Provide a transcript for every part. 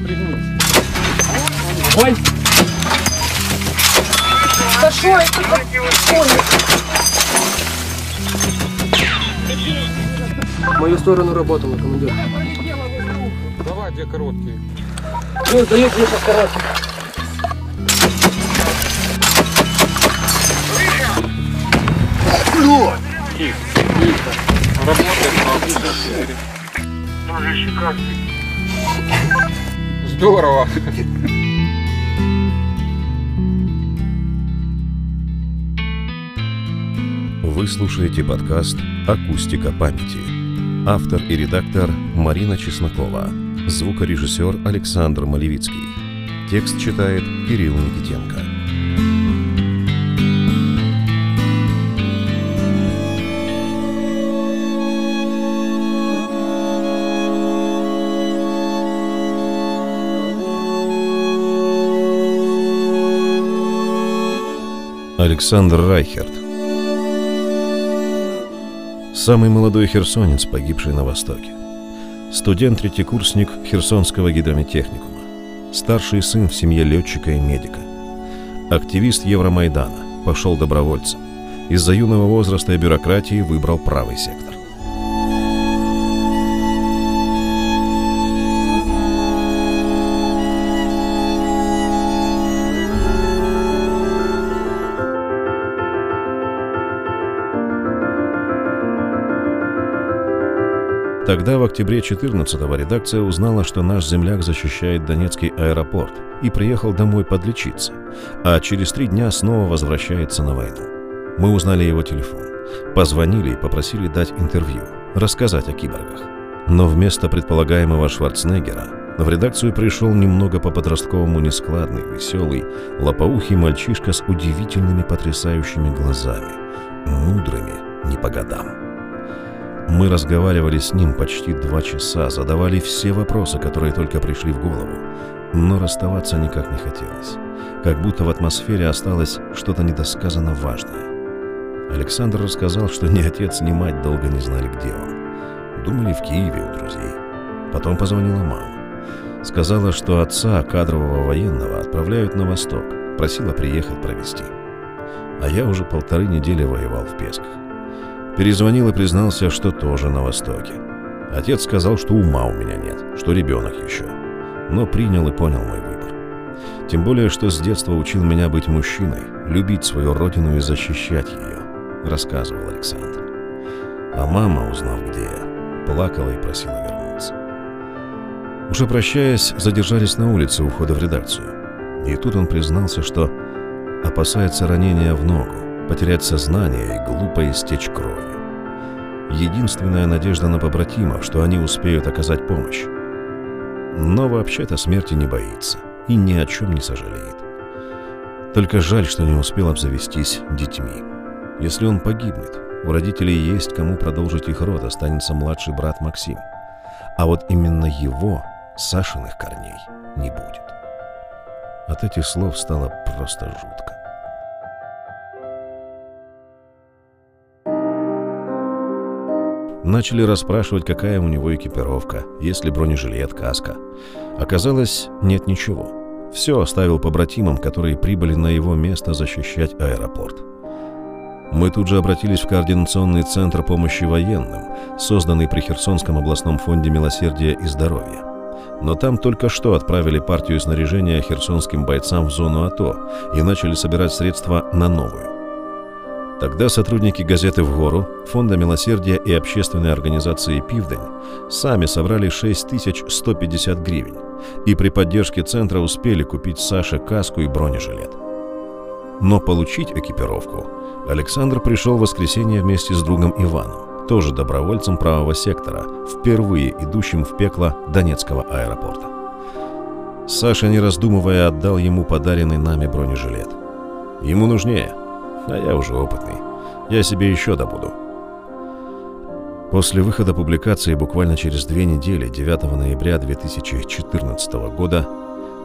пригнись. Ой, Да что это? в мою сторону работала, командир. Давай две короткие. Ну, даю тебе сейчас короткий. Работает на 54. Здорово. Вы слушаете подкаст «Акустика памяти». Автор и редактор Марина Чеснокова. Звукорежиссер Александр Малевицкий. Текст читает Кирилл Никитенко. Александр Райхерт Самый молодой херсонец, погибший на Востоке. Студент-третьекурсник Херсонского гидрометехникума. Старший сын в семье летчика и медика. Активист Евромайдана. Пошел добровольцем. Из-за юного возраста и бюрократии выбрал правый сектор. Тогда, в октябре 14-го, редакция узнала, что наш земляк защищает Донецкий аэропорт и приехал домой подлечиться, а через три дня снова возвращается на войну. Мы узнали его телефон, позвонили и попросили дать интервью, рассказать о киборгах. Но вместо предполагаемого Шварценеггера в редакцию пришел немного по-подростковому нескладный, веселый, лопоухий мальчишка с удивительными потрясающими глазами, мудрыми не по годам. Мы разговаривали с ним почти два часа, задавали все вопросы, которые только пришли в голову. Но расставаться никак не хотелось. Как будто в атмосфере осталось что-то недосказанно важное. Александр рассказал, что ни отец, ни мать долго не знали, где он. Думали в Киеве у друзей. Потом позвонила мама. Сказала, что отца, кадрового военного, отправляют на восток. Просила приехать провести. А я уже полторы недели воевал в Песках. Перезвонил и признался, что тоже на Востоке. Отец сказал, что ума у меня нет, что ребенок еще. Но принял и понял мой выбор. Тем более, что с детства учил меня быть мужчиной, любить свою родину и защищать ее, рассказывал Александр. А мама, узнав, где я, плакала и просила вернуться. Уже прощаясь, задержались на улице у входа в редакцию. И тут он признался, что опасается ранения в ногу, потерять сознание и глупо истечь кровью. Единственная надежда на побратимов, что они успеют оказать помощь. Но вообще-то смерти не боится и ни о чем не сожалеет. Только жаль, что не успел обзавестись детьми. Если он погибнет, у родителей есть кому продолжить их род, останется младший брат Максим. А вот именно его, Сашиных корней, не будет. От этих слов стало просто жутко. Начали расспрашивать, какая у него экипировка, есть ли бронежилет, каска. Оказалось, нет ничего. Все оставил побратимам, которые прибыли на его место защищать аэропорт. Мы тут же обратились в Координационный центр помощи военным, созданный при Херсонском областном фонде милосердия и здоровья. Но там только что отправили партию снаряжения херсонским бойцам в зону АТО и начали собирать средства на новую. Тогда сотрудники газеты «В гору», Фонда милосердия и общественной организации «Пивдень» сами собрали 6150 гривен и при поддержке центра успели купить Саше каску и бронежилет. Но получить экипировку Александр пришел в воскресенье вместе с другом Иваном, тоже добровольцем правого сектора, впервые идущим в пекло Донецкого аэропорта. Саша, не раздумывая, отдал ему подаренный нами бронежилет. Ему нужнее – а я уже опытный. Я себе еще добуду. После выхода публикации буквально через две недели, 9 ноября 2014 года,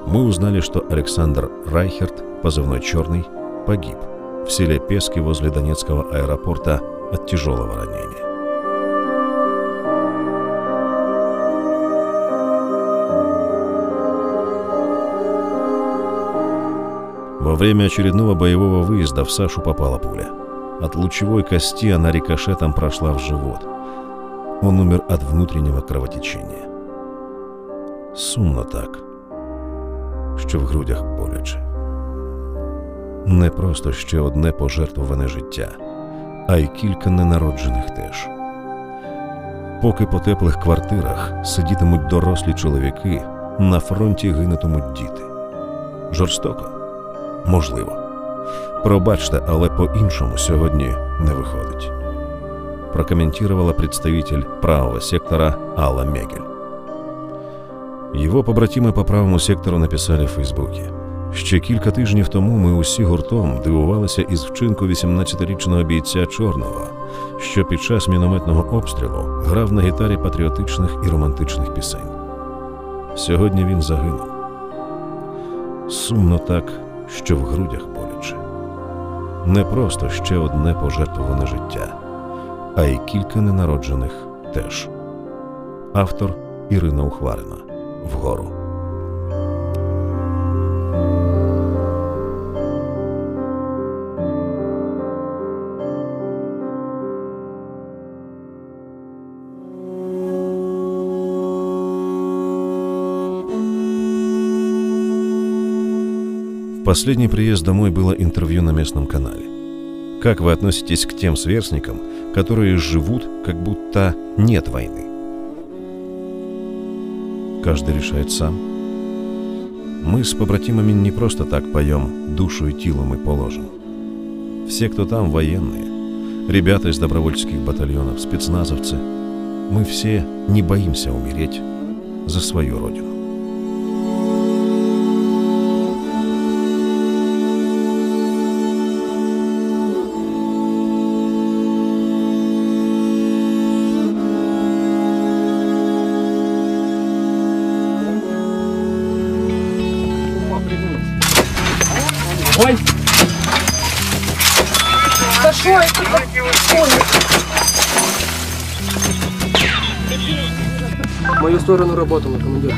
мы узнали, что Александр Райхерт, позывной «Черный», погиб в селе Пески возле Донецкого аэропорта от тяжелого ранения. Во время очередного боевого выезда в Сашу попала пуля. От лучевой кости она рикошетом прошла в живот. Он умер от внутреннего кровотечения. Сумно так, що в грудях боляче. Не просто ще одне пожертвуване життя, а й кілька ненароджених теж. Поки по теплих квартирах сидітимуть дорослі чоловіки, на фронті гинутимуть діти. Жорстоко? Можливо. Пробачте, але по-іншому сьогодні не виходить. Прокомментировала представитель правого сектора Алла Мегель. Його побратими по правому сектору написали в Фейсбуці. Ще кілька тижнів тому ми усі гуртом дивувалися із вчинку 18-річного бійця Чорного, що під час мінометного обстрілу грав на гітарі патріотичних і романтичних пісень. Сьогодні він загинув. Сумно так, що в грудях боляче. Не просто ще одне пожертвуване життя, а й кілька ненароджених теж. Автор Ірина Ухварина. Вгору. Последний приезд домой было интервью на местном канале. Как вы относитесь к тем сверстникам, которые живут, как будто нет войны? Каждый решает сам. Мы с побратимами не просто так поем «Душу и тело мы положим». Все, кто там, военные, ребята из добровольческих батальонов, спецназовцы. Мы все не боимся умереть за свою родину. Ой! Да что это? В мою сторону работала, командир.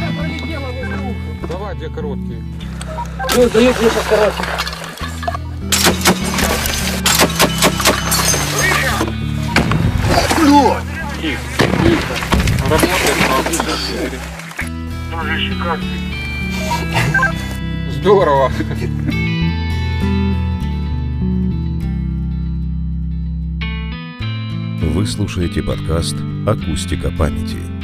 Давай, где короткие. Ну, дают мне сейчас короткий. Работаем на 54. Здорово. Вы слушаете подкаст «Акустика памяти».